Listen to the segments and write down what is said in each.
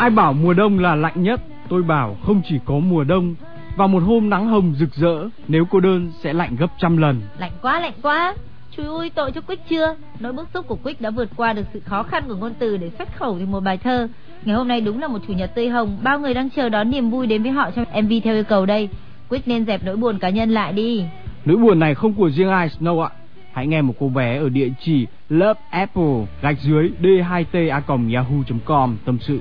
Ai bảo mùa đông là lạnh nhất? Tôi bảo không chỉ có mùa đông. Vào một hôm nắng hồng rực rỡ Nếu cô đơn sẽ lạnh gấp trăm lần. Lạnh quá lạnh quá. Chúi ui tội cho Quick chưa? Nỗi bức xúc của Quick đã vượt qua được sự khó khăn của ngôn từ Để xuất khẩu thành một bài thơ. Ngày hôm nay đúng là một chủ nhật tươi hồng. Bao người đang chờ đón niềm vui đến với họ trong MV theo yêu cầu đây. Quick nên dẹp nỗi buồn cá nhân lại đi. Nỗi buồn này không của riêng ai Snow ạ. Hãy nghe một cô bé ở địa chỉ loveapple gạch dưới d2ta.yahoo.com tâm sự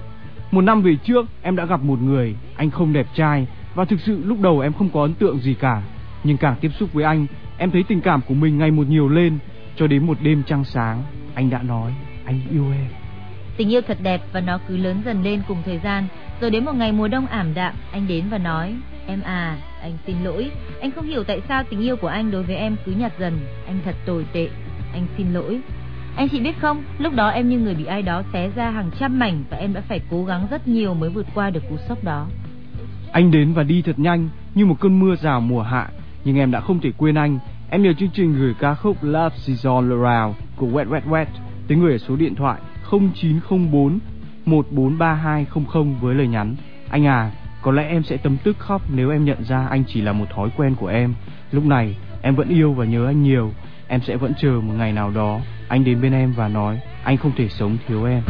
một năm về trước em đã gặp một người Anh không đẹp trai Và thực sự lúc đầu em không có ấn tượng gì cả. Nhưng càng tiếp xúc với anh Em thấy tình cảm của mình ngày một nhiều lên Cho đến một đêm trăng sáng Anh đã nói anh yêu em. Tình yêu thật đẹp và nó cứ lớn dần lên cùng thời gian. Rồi đến một ngày mùa đông ảm đạm Anh đến và nói Em à, anh xin lỗi. Anh không hiểu tại sao tình yêu của anh đối với em cứ nhạt dần. Anh thật tồi tệ. Anh xin lỗi anh chị biết không, lúc đó em như người bị ai đó xé ra hàng trăm mảnh và em đã phải cố gắng rất nhiều mới vượt qua được cú sốc đó. Anh đến và đi thật nhanh như một cơn mưa rào mùa hạ, nhưng em đã không thể quên anh. Em nhờ chương trình gửi ca khúc Love Season Around của Wet Wet Wet tới người ở số điện thoại 0904 143200 với lời nhắn Anh à, có lẽ em sẽ tâm tức khóc nếu em nhận ra anh chỉ là một thói quen của em. Lúc này, em vẫn yêu và nhớ anh nhiều. Em sẽ vẫn chờ một ngày nào đó anh đến bên em và nói, anh không thể sống thiếu em.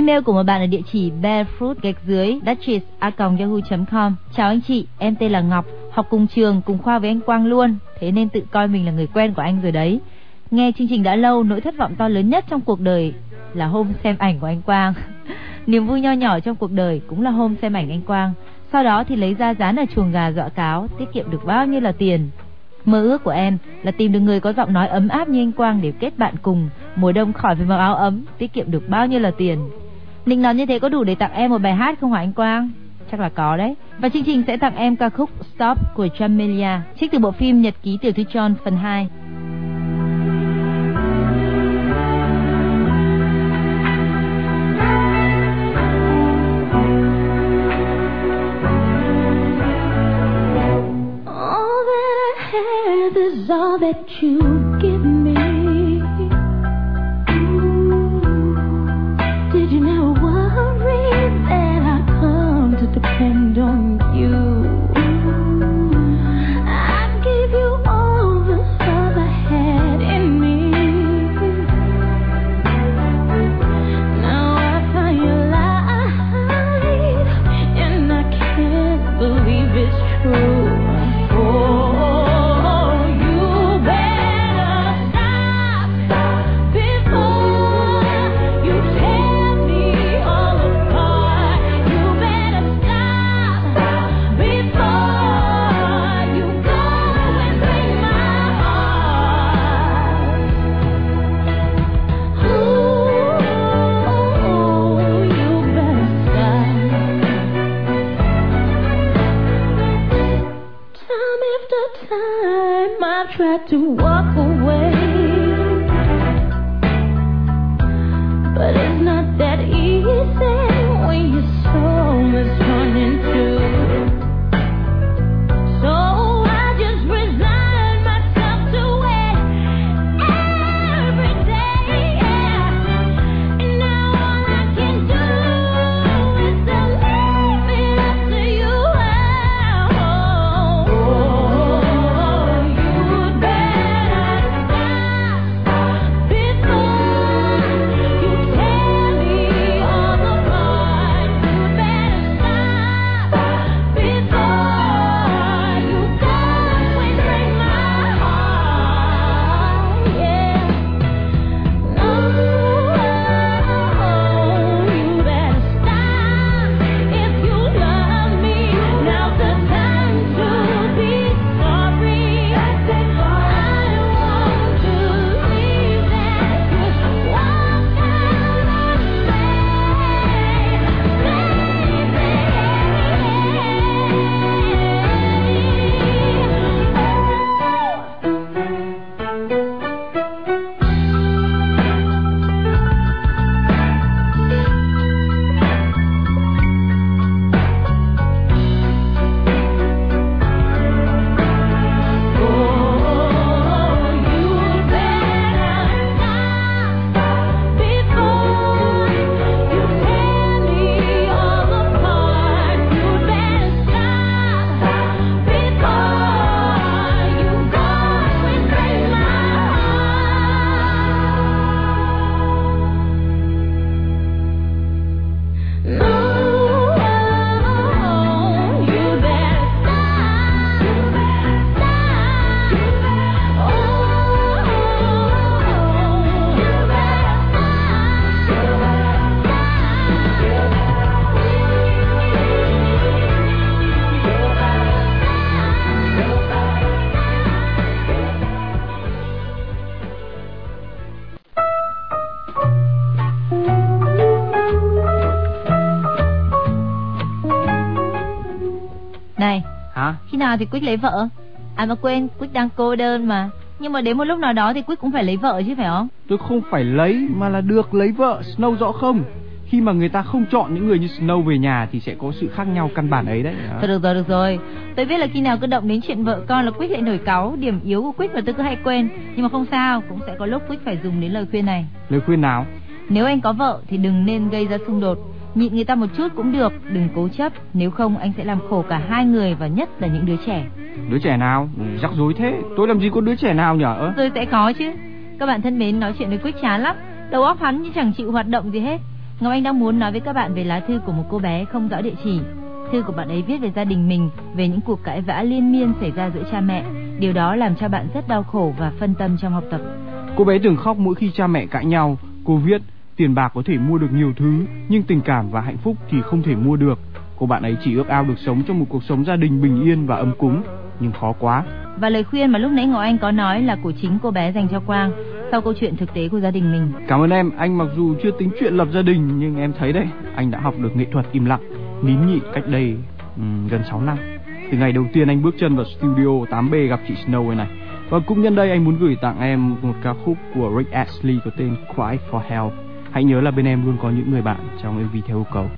Email của một bạn ở địa chỉ barefoot gạch dưới duchess a yahoo.com. Chào anh chị, em tên là Ngọc, học cùng trường, cùng khoa với anh Quang luôn, thế nên tự coi mình là người quen của anh rồi đấy. Nghe chương trình đã lâu, nỗi thất vọng to lớn nhất trong cuộc đời là hôm xem ảnh của anh Quang. Niềm vui nho nhỏ trong cuộc đời cũng là hôm xem ảnh anh Quang. Sau đó thì lấy ra dán ở chuồng gà dọa cáo, tiết kiệm được bao nhiêu là tiền. Mơ ước của em là tìm được người có giọng nói ấm áp như anh Quang để kết bạn cùng, mùa đông khỏi phải mặc áo ấm, tiết kiệm được bao nhiêu là tiền. Ninh nói như thế có đủ để tặng em một bài hát không hả anh Quang? Chắc là có đấy. Và chương trình sẽ tặng em ca khúc Stop của Jamelia, trích từ bộ phim Nhật ký tiểu thư John phần 2. all that you give me. Nào thì Quyết lấy vợ À mà quên Quyết đang cô đơn mà Nhưng mà đến một lúc nào đó thì Quyết cũng phải lấy vợ chứ phải không Tôi không phải lấy mà là được lấy vợ Snow rõ không khi mà người ta không chọn những người như Snow về nhà thì sẽ có sự khác nhau căn bản ấy đấy. Thôi được rồi, được rồi. Tôi biết là khi nào cứ động đến chuyện vợ con là Quyết lại nổi cáu, điểm yếu của Quyết mà tôi cứ hay quên. Nhưng mà không sao, cũng sẽ có lúc Quyết phải dùng đến lời khuyên này. Lời khuyên nào? Nếu anh có vợ thì đừng nên gây ra xung đột nhịn người ta một chút cũng được đừng cố chấp nếu không anh sẽ làm khổ cả hai người và nhất là những đứa trẻ đứa trẻ nào rắc rối thế tôi làm gì có đứa trẻ nào nhở tôi sẽ có chứ các bạn thân mến nói chuyện với quyết chán lắm đầu óc hắn như chẳng chịu hoạt động gì hết Ngọc Anh đang muốn nói với các bạn về lá thư của một cô bé không rõ địa chỉ. Thư của bạn ấy viết về gia đình mình, về những cuộc cãi vã liên miên xảy ra giữa cha mẹ. Điều đó làm cho bạn rất đau khổ và phân tâm trong học tập. Cô bé thường khóc mỗi khi cha mẹ cãi nhau. Cô viết, tiền bạc có thể mua được nhiều thứ, nhưng tình cảm và hạnh phúc thì không thể mua được. Cô bạn ấy chỉ ước ao được sống trong một cuộc sống gia đình bình yên và ấm cúng, nhưng khó quá. Và lời khuyên mà lúc nãy Ngọc Anh có nói là của chính cô bé dành cho Quang sau câu chuyện thực tế của gia đình mình. Cảm ơn em, anh mặc dù chưa tính chuyện lập gia đình nhưng em thấy đấy, anh đã học được nghệ thuật im lặng, nín nhịn cách đây um, gần 6 năm. Từ ngày đầu tiên anh bước chân vào studio 8B gặp chị Snow này. Và cũng nhân đây anh muốn gửi tặng em một ca khúc của Rick Astley có tên Cry for Help. Hãy nhớ là bên em luôn có những người bạn trong MV theo yêu cầu.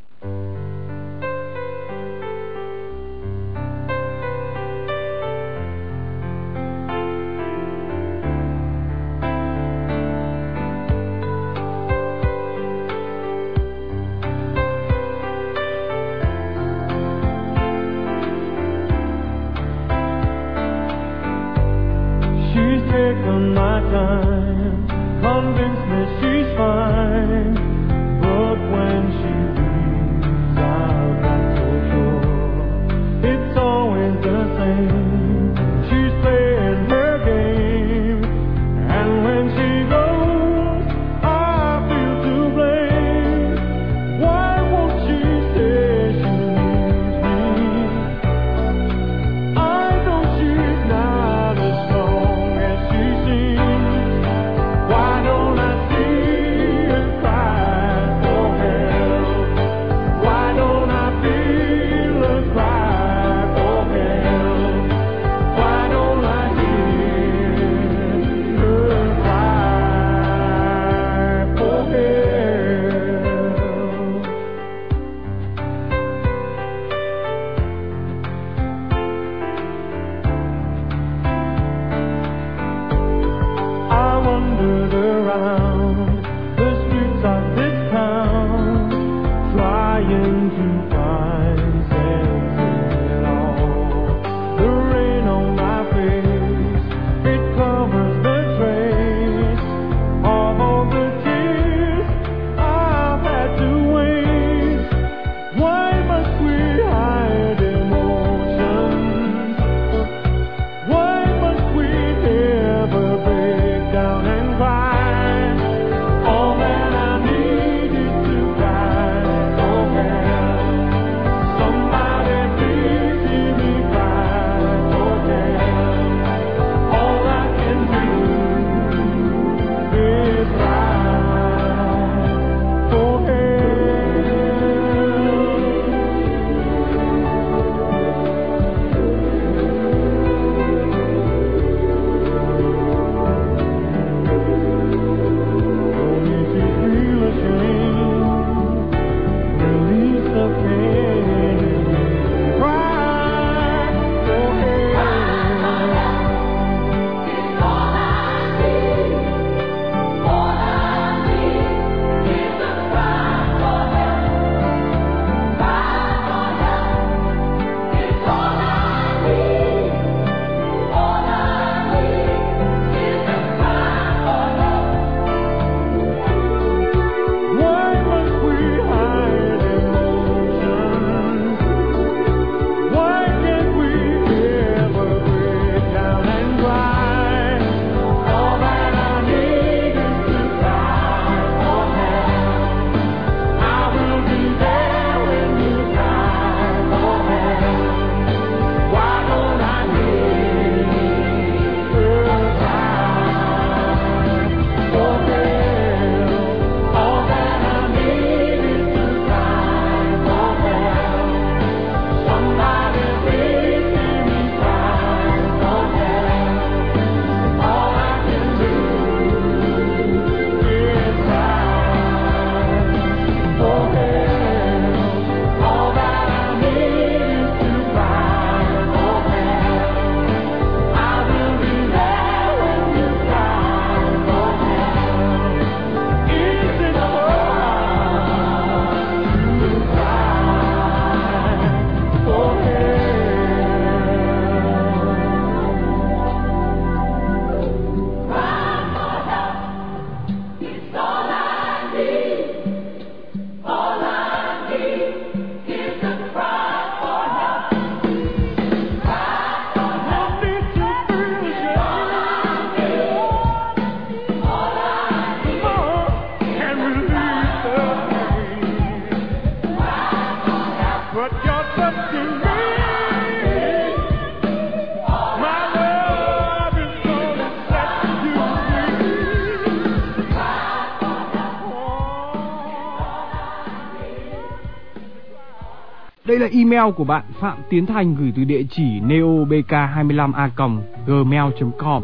Đây là email của bạn Phạm Tiến Thành gửi từ địa chỉ neobk25a.gmail.com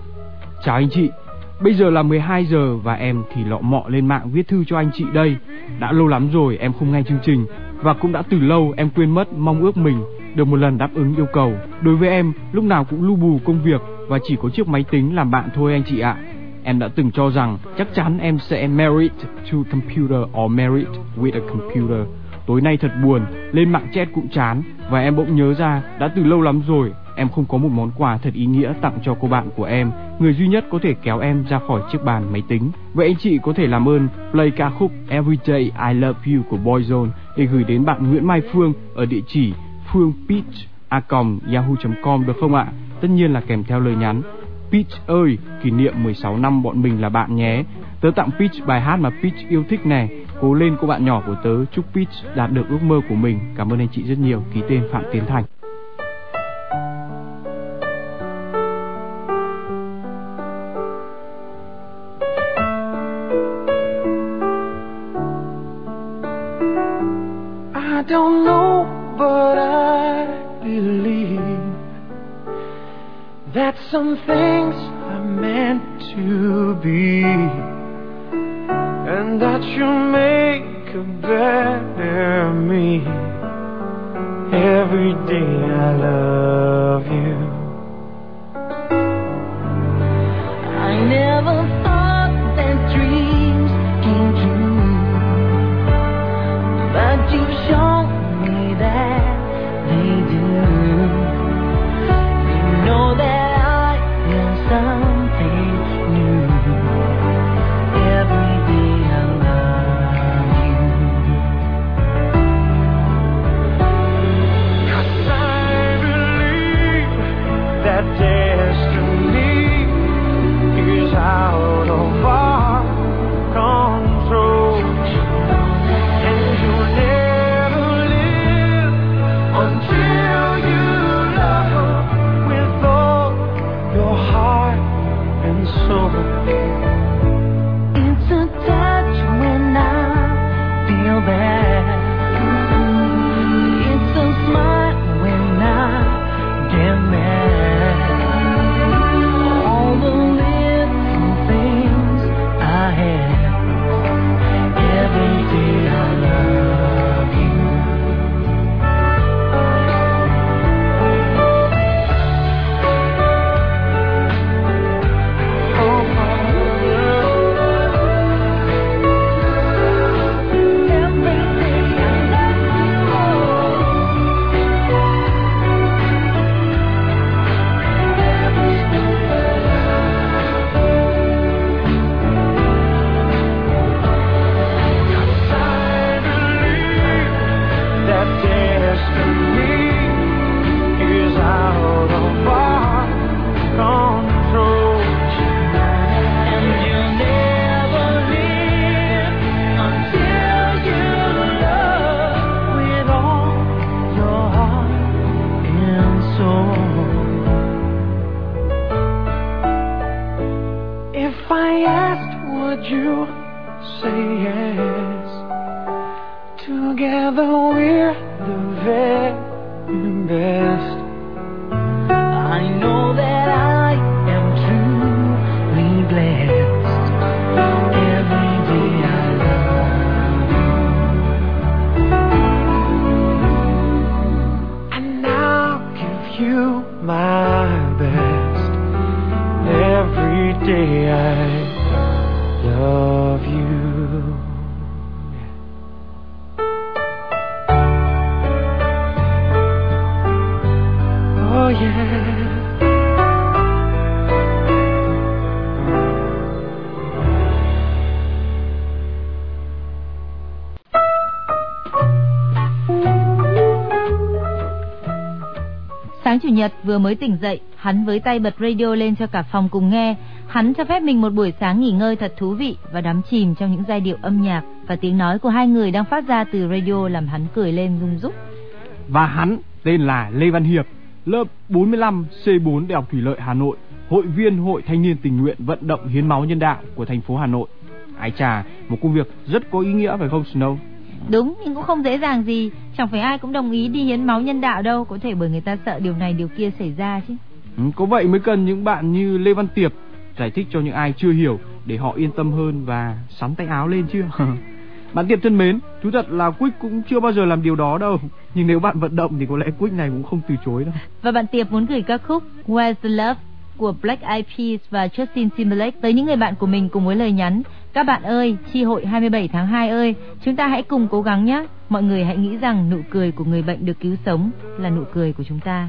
Chào anh chị, bây giờ là 12 giờ và em thì lọ mọ lên mạng viết thư cho anh chị đây. Đã lâu lắm rồi em không nghe chương trình và cũng đã từ lâu em quên mất mong ước mình được một lần đáp ứng yêu cầu. Đối với em, lúc nào cũng lu bù công việc và chỉ có chiếc máy tính làm bạn thôi anh chị ạ. Em đã từng cho rằng chắc chắn em sẽ married to computer or married with a computer. Tối nay thật buồn, lên mạng chat cũng chán và em bỗng nhớ ra đã từ lâu lắm rồi em không có một món quà thật ý nghĩa tặng cho cô bạn của em, người duy nhất có thể kéo em ra khỏi chiếc bàn máy tính. Vậy anh chị có thể làm ơn play ca khúc Everyday I Love You của Boyzone để gửi đến bạn Nguyễn Mai Phương ở địa chỉ phương peach a yahoo.com được không ạ? Tất nhiên là kèm theo lời nhắn. Peach ơi, kỷ niệm 16 năm bọn mình là bạn nhé. Tớ tặng Peach bài hát mà Peach yêu thích này. Cố lên cô bạn nhỏ của tớ, chúc Peach đạt được ước mơ của mình. Cảm ơn anh chị rất nhiều. Ký tên Phạm Tiến Thành. don't know, but I believe that some things are meant to be, and that you breath nhật vừa mới tỉnh dậy, hắn với tay bật radio lên cho cả phòng cùng nghe. Hắn cho phép mình một buổi sáng nghỉ ngơi thật thú vị và đắm chìm trong những giai điệu âm nhạc và tiếng nói của hai người đang phát ra từ radio làm hắn cười lên rung rúc. Và hắn tên là Lê Văn Hiệp, lớp 45 C4 Đại học Thủy lợi Hà Nội, hội viên Hội Thanh niên tình nguyện vận động hiến máu nhân đạo của thành phố Hà Nội. Ái chà, một công việc rất có ý nghĩa phải không Snow? Đúng, nhưng cũng không dễ dàng gì. Chẳng phải ai cũng đồng ý đi hiến máu nhân đạo đâu. Có thể bởi người ta sợ điều này điều kia xảy ra chứ. Ừ, có vậy mới cần những bạn như Lê Văn Tiệp giải thích cho những ai chưa hiểu để họ yên tâm hơn và sắn tay áo lên chưa. bạn Tiệp thân mến, thú thật là Quick cũng chưa bao giờ làm điều đó đâu. Nhưng nếu bạn vận động thì có lẽ Quick này cũng không từ chối đâu. Và bạn Tiệp muốn gửi ca khúc Where's the Love của Black Eyed Peas và Justin Timberlake tới những người bạn của mình cùng với lời nhắn các bạn ơi, chi hội 27 tháng 2 ơi, chúng ta hãy cùng cố gắng nhé. Mọi người hãy nghĩ rằng nụ cười của người bệnh được cứu sống là nụ cười của chúng ta.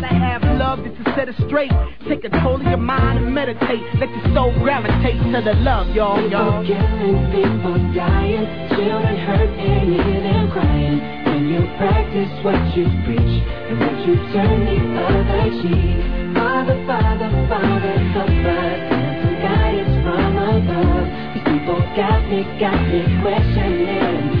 gotta have love just to set it straight. Take control of your mind and meditate. Let your soul gravitate to the love, y'all, y'all. People killing, people dying, children hurt and you hear them crying. When you practice what you preach, and when you turn the other cheek. Father, Father, Father, help us. Guidance from above. These people got me, got me questioning.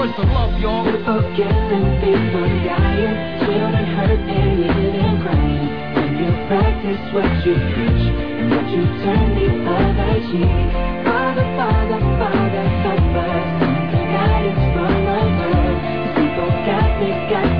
What's the love, y'all? Killing, people dying, children hurt and crying. When you practice what you preach, and when you turn the other cheek. Father, Father, Father, help us. Guidance from above. People got me, got me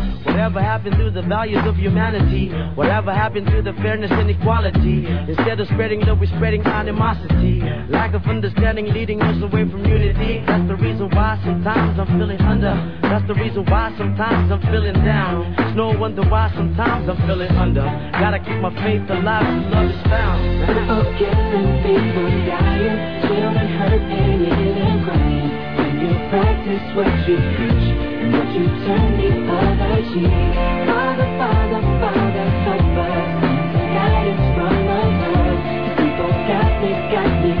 Whatever happened to the values of humanity? Whatever happened to the fairness and equality? Instead of spreading love, we're spreading animosity. Lack of understanding leading us away from unity. That's the reason why sometimes I'm feeling under. That's the reason why sometimes I'm feeling down. It's no wonder why sometimes I'm feeling under. Gotta keep my faith alive love is found. People killing, people dying, children hurt and you crying. When you practice what you preach, and you turn the other cheek. Father, Father, Father, help us. Guidance from above. Got me, got me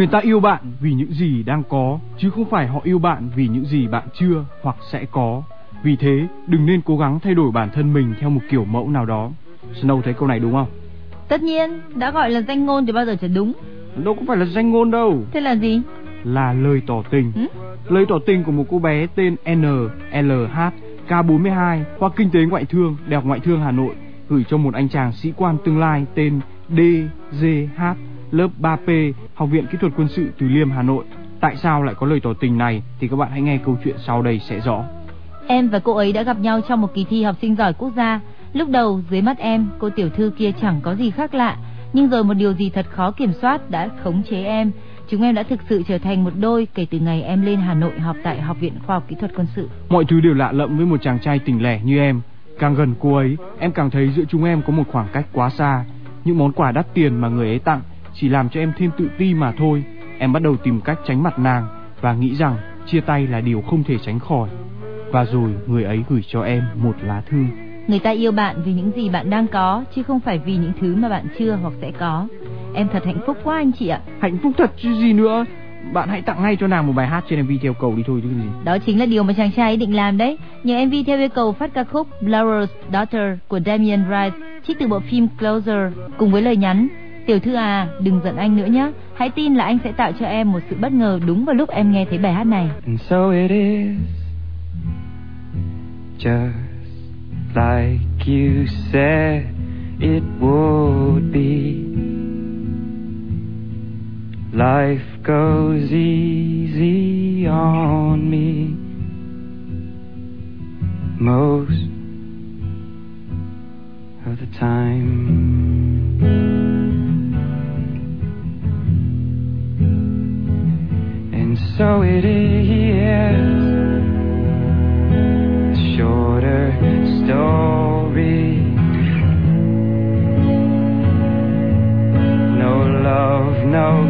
Người ta yêu bạn vì những gì đang có, chứ không phải họ yêu bạn vì những gì bạn chưa hoặc sẽ có. Vì thế, đừng nên cố gắng thay đổi bản thân mình theo một kiểu mẫu nào đó. Snow thấy câu này đúng không? Tất nhiên, đã gọi là danh ngôn thì bao giờ chả đúng. Đâu có phải là danh ngôn đâu, Thế là gì? là lời tỏ tình. Ừ? Lời tỏ tình của một cô bé tên NLH, K42, khoa kinh tế ngoại thương, Đại học Ngoại thương Hà Nội, gửi cho một anh chàng sĩ quan tương lai tên DGH, lớp 3P, Học viện Kỹ thuật Quân sự Từ Liêm, Hà Nội. Tại sao lại có lời tỏ tình này thì các bạn hãy nghe câu chuyện sau đây sẽ rõ. Em và cô ấy đã gặp nhau trong một kỳ thi học sinh giỏi quốc gia. Lúc đầu dưới mắt em, cô tiểu thư kia chẳng có gì khác lạ, nhưng rồi một điều gì thật khó kiểm soát đã khống chế em. Chúng em đã thực sự trở thành một đôi kể từ ngày em lên Hà Nội học tại Học viện Khoa học Kỹ thuật Quân sự. Mọi thứ đều lạ lẫm với một chàng trai tỉnh lẻ như em. Càng gần cô ấy, em càng thấy giữa chúng em có một khoảng cách quá xa. Những món quà đắt tiền mà người ấy tặng chỉ làm cho em thêm tự ti mà thôi. Em bắt đầu tìm cách tránh mặt nàng và nghĩ rằng chia tay là điều không thể tránh khỏi. Và rồi người ấy gửi cho em một lá thư. Người ta yêu bạn vì những gì bạn đang có, chứ không phải vì những thứ mà bạn chưa hoặc sẽ có. Em thật hạnh phúc quá anh chị ạ. Hạnh phúc thật chứ gì nữa. Bạn hãy tặng ngay cho nàng một bài hát trên MV theo cầu đi thôi chứ gì. Đó chính là điều mà chàng trai ấy định làm đấy. Nhờ MV theo yêu cầu phát ca khúc Laurel's Daughter của Damien Rice, trích từ bộ phim Closer, cùng với lời nhắn Tiểu thư à, đừng giận anh nữa nhé. Hãy tin là anh sẽ tạo cho em một sự bất ngờ đúng vào lúc em nghe thấy bài hát này. And so it is, just like you said it would be. Life goes easy on me most of the time. So it is a shorter story. No love, no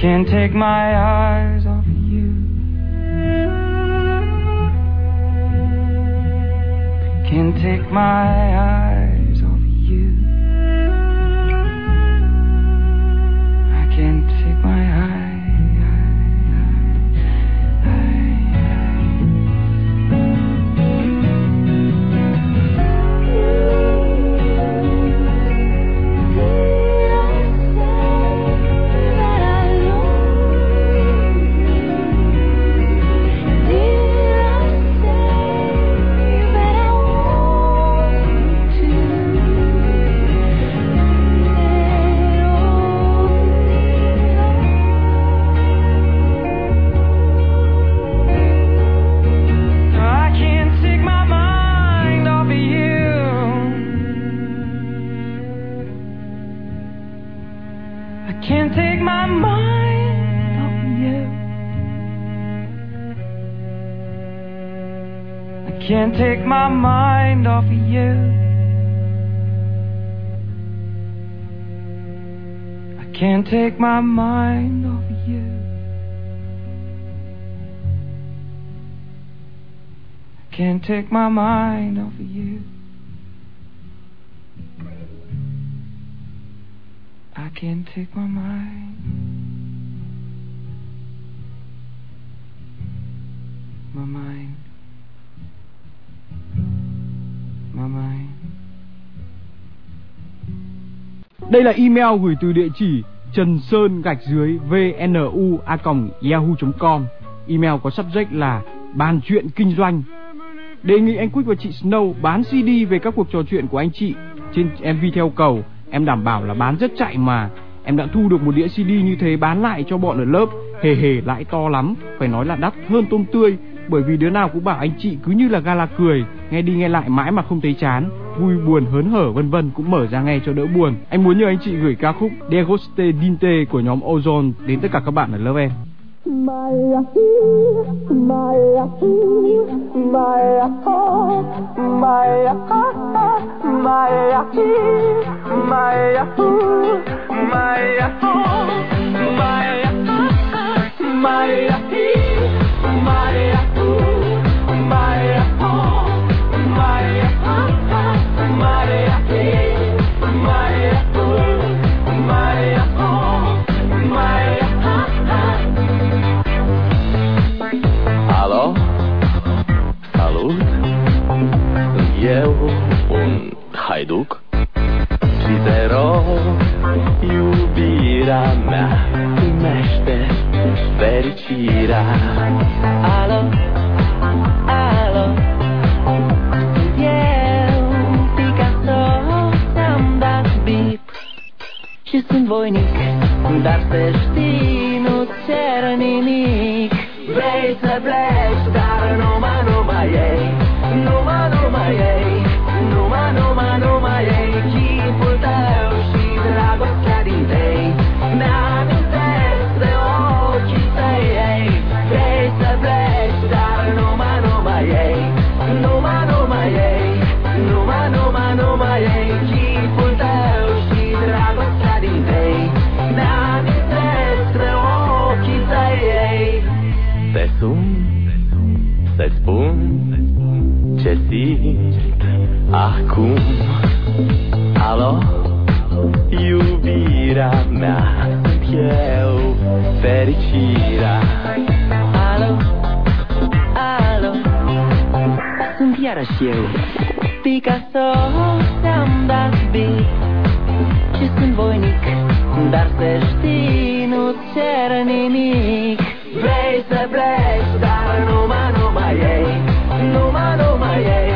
Can't take my eyes off of you. Can't take my eyes can't take my mind off of you. I can't take my mind off of you. I can't take my mind off of you. I can't take my mind. My mind. My mind. Đây là email gửi từ địa chỉ trần sơn gạch dưới vnu a yahoo.com. Email có subject là bàn chuyện kinh doanh. Đề nghị anh Quýt và chị Snow bán CD về các cuộc trò chuyện của anh chị trên MV theo cầu. Em đảm bảo là bán rất chạy mà. Em đã thu được một đĩa CD như thế bán lại cho bọn ở lớp. Hề hề lãi to lắm, phải nói là đắt hơn tôm tươi. Bởi vì đứa nào cũng bảo anh chị cứ như là gala cười, nghe đi nghe lại mãi mà không thấy chán, vui buồn hớn hở vân vân cũng mở ra nghe cho đỡ buồn. Anh muốn nhờ anh chị gửi ca khúc Degoste Dinte của nhóm Ozone đến tất cả các bạn ở lớp em. My Maya, my Maya, my Maya, my Maya, my Maya, my Sunt eu, un haiduc acum. Alo, iubirea mea Sunt eu, fericirea. Alo, alo? Sunt iarăși eu. Picasso Ți-am dat beat Și sunt voinic Dar să știi, nu cer nimic. Vrei să pleci, dar numai, numai ei. Numai, numai ei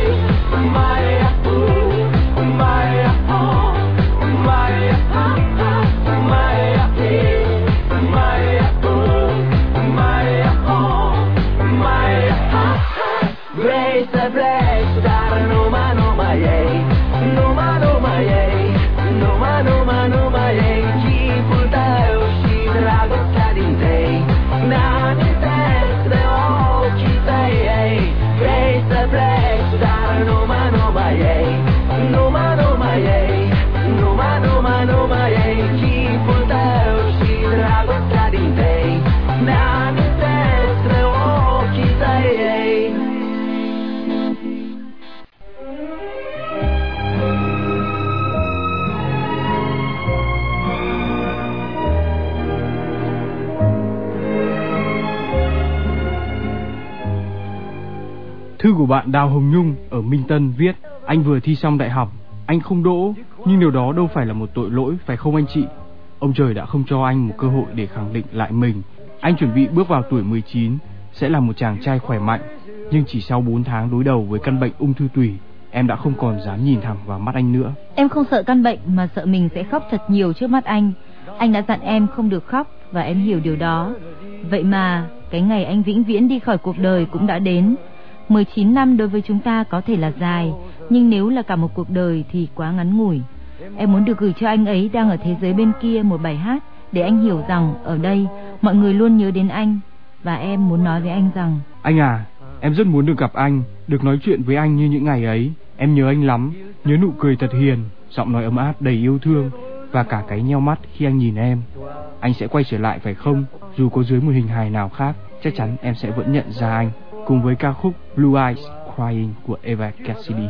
bạn Đào Hồng Nhung ở Minh Tân viết Anh vừa thi xong đại học Anh không đỗ nhưng điều đó đâu phải là một tội lỗi, phải không anh chị? Ông trời đã không cho anh một cơ hội để khẳng định lại mình. Anh chuẩn bị bước vào tuổi 19, sẽ là một chàng trai khỏe mạnh, nhưng chỉ sau 4 tháng đối đầu với căn bệnh ung thư tủy, em đã không còn dám nhìn thẳng vào mắt anh nữa. Em không sợ căn bệnh mà sợ mình sẽ khóc thật nhiều trước mắt anh. Anh đã dặn em không được khóc và em hiểu điều đó. Vậy mà, cái ngày anh vĩnh viễn đi khỏi cuộc đời cũng đã đến. 19 năm đối với chúng ta có thể là dài, nhưng nếu là cả một cuộc đời thì quá ngắn ngủi. Em muốn được gửi cho anh ấy đang ở thế giới bên kia một bài hát để anh hiểu rằng ở đây mọi người luôn nhớ đến anh và em muốn nói với anh rằng Anh à, em rất muốn được gặp anh, được nói chuyện với anh như những ngày ấy. Em nhớ anh lắm, nhớ nụ cười thật hiền, giọng nói ấm áp đầy yêu thương và cả cái nheo mắt khi anh nhìn em. Anh sẽ quay trở lại phải không? Dù có dưới một hình hài nào khác, chắc chắn em sẽ vẫn nhận ra anh. Cùng với ca khúc Blue Eyes Crying của Eva Cassidy.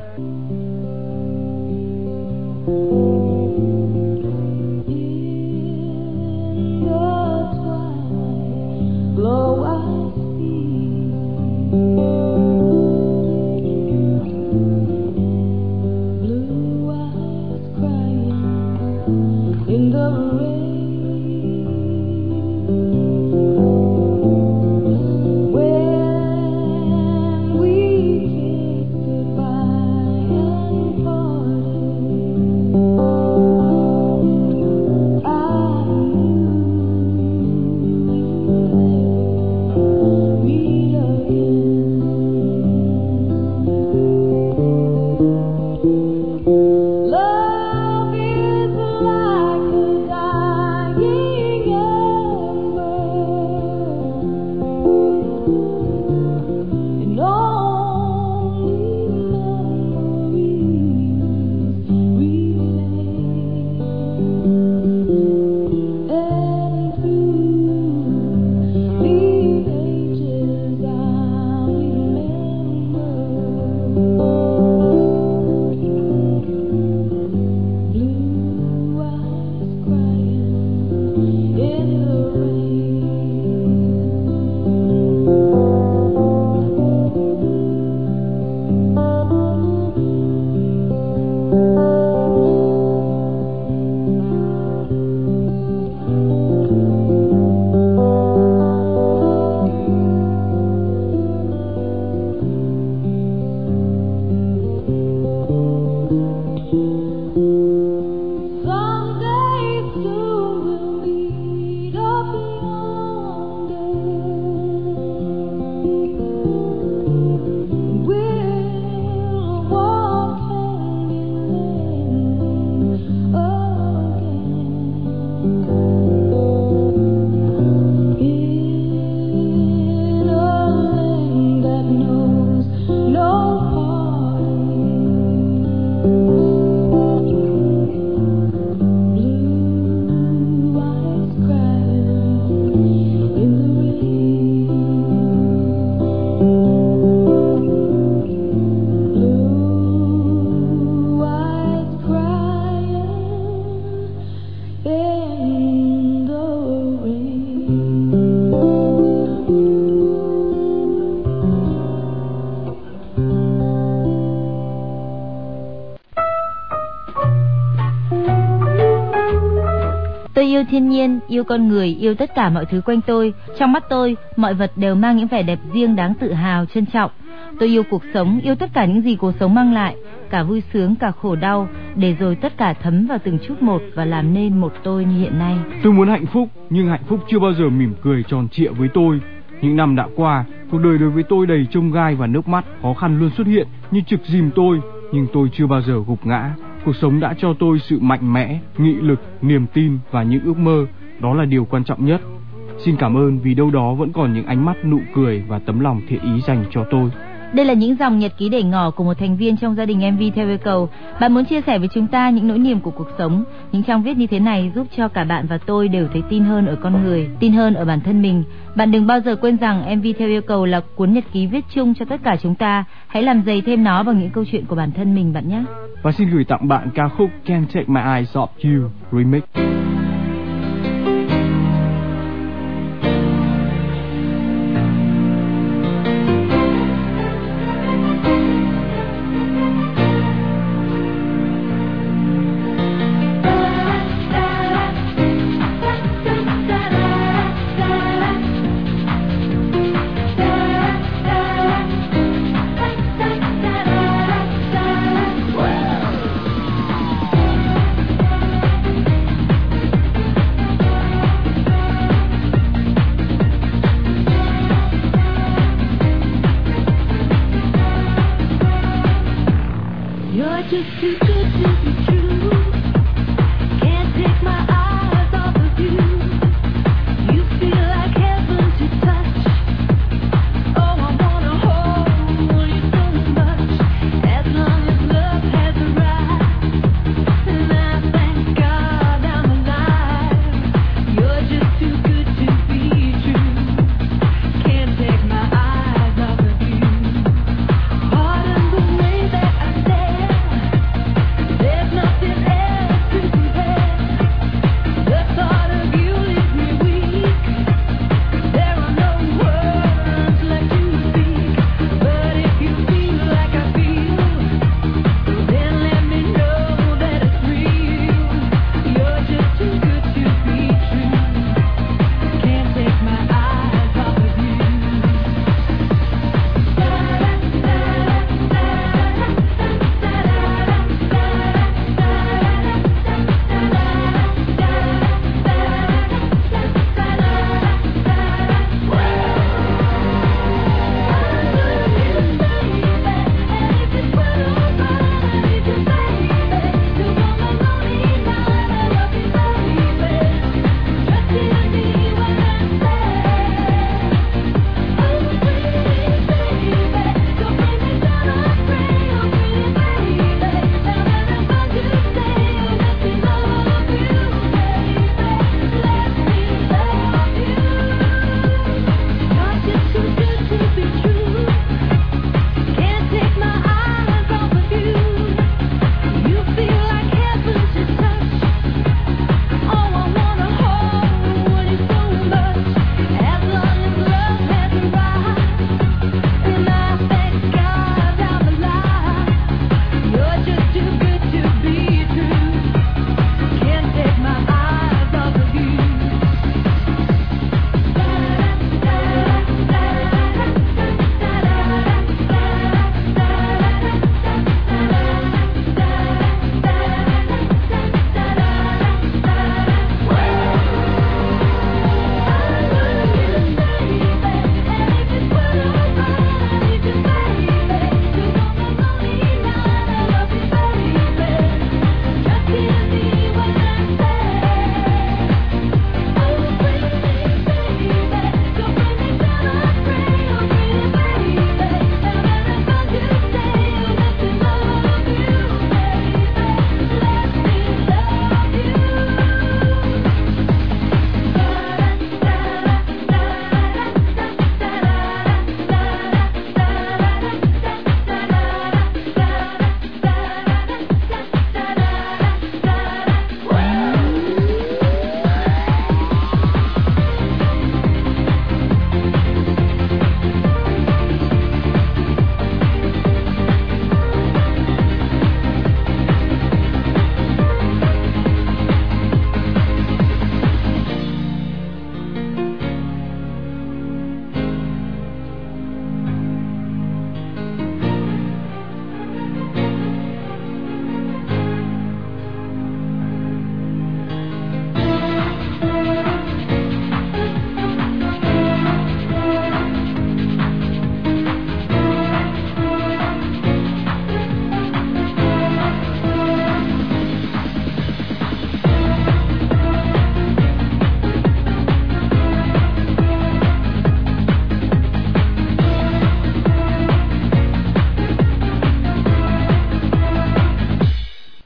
Tôi yêu thiên nhiên, yêu con người, yêu tất cả mọi thứ quanh tôi. Trong mắt tôi, mọi vật đều mang những vẻ đẹp riêng đáng tự hào, trân trọng. Tôi yêu cuộc sống, yêu tất cả những gì cuộc sống mang lại, cả vui sướng, cả khổ đau, để rồi tất cả thấm vào từng chút một và làm nên một tôi như hiện nay. Tôi muốn hạnh phúc, nhưng hạnh phúc chưa bao giờ mỉm cười tròn trịa với tôi. Những năm đã qua, cuộc đời đối với tôi đầy trông gai và nước mắt, khó khăn luôn xuất hiện như trực dìm tôi, nhưng tôi chưa bao giờ gục ngã. Cuộc sống đã cho tôi sự mạnh mẽ, nghị lực, niềm tin và những ước mơ, đó là điều quan trọng nhất. Xin cảm ơn vì đâu đó vẫn còn những ánh mắt nụ cười và tấm lòng thiện ý dành cho tôi. Đây là những dòng nhật ký để ngỏ của một thành viên trong gia đình MV theo yêu cầu. Bạn muốn chia sẻ với chúng ta những nỗi niềm của cuộc sống. Những trang viết như thế này giúp cho cả bạn và tôi đều thấy tin hơn ở con người, tin hơn ở bản thân mình. Bạn đừng bao giờ quên rằng MV theo yêu cầu là cuốn nhật ký viết chung cho tất cả chúng ta. Hãy làm dày thêm nó bằng những câu chuyện của bản thân mình bạn nhé. Và xin gửi tặng bạn ca khúc Can't Take My Eyes Off You, Remix.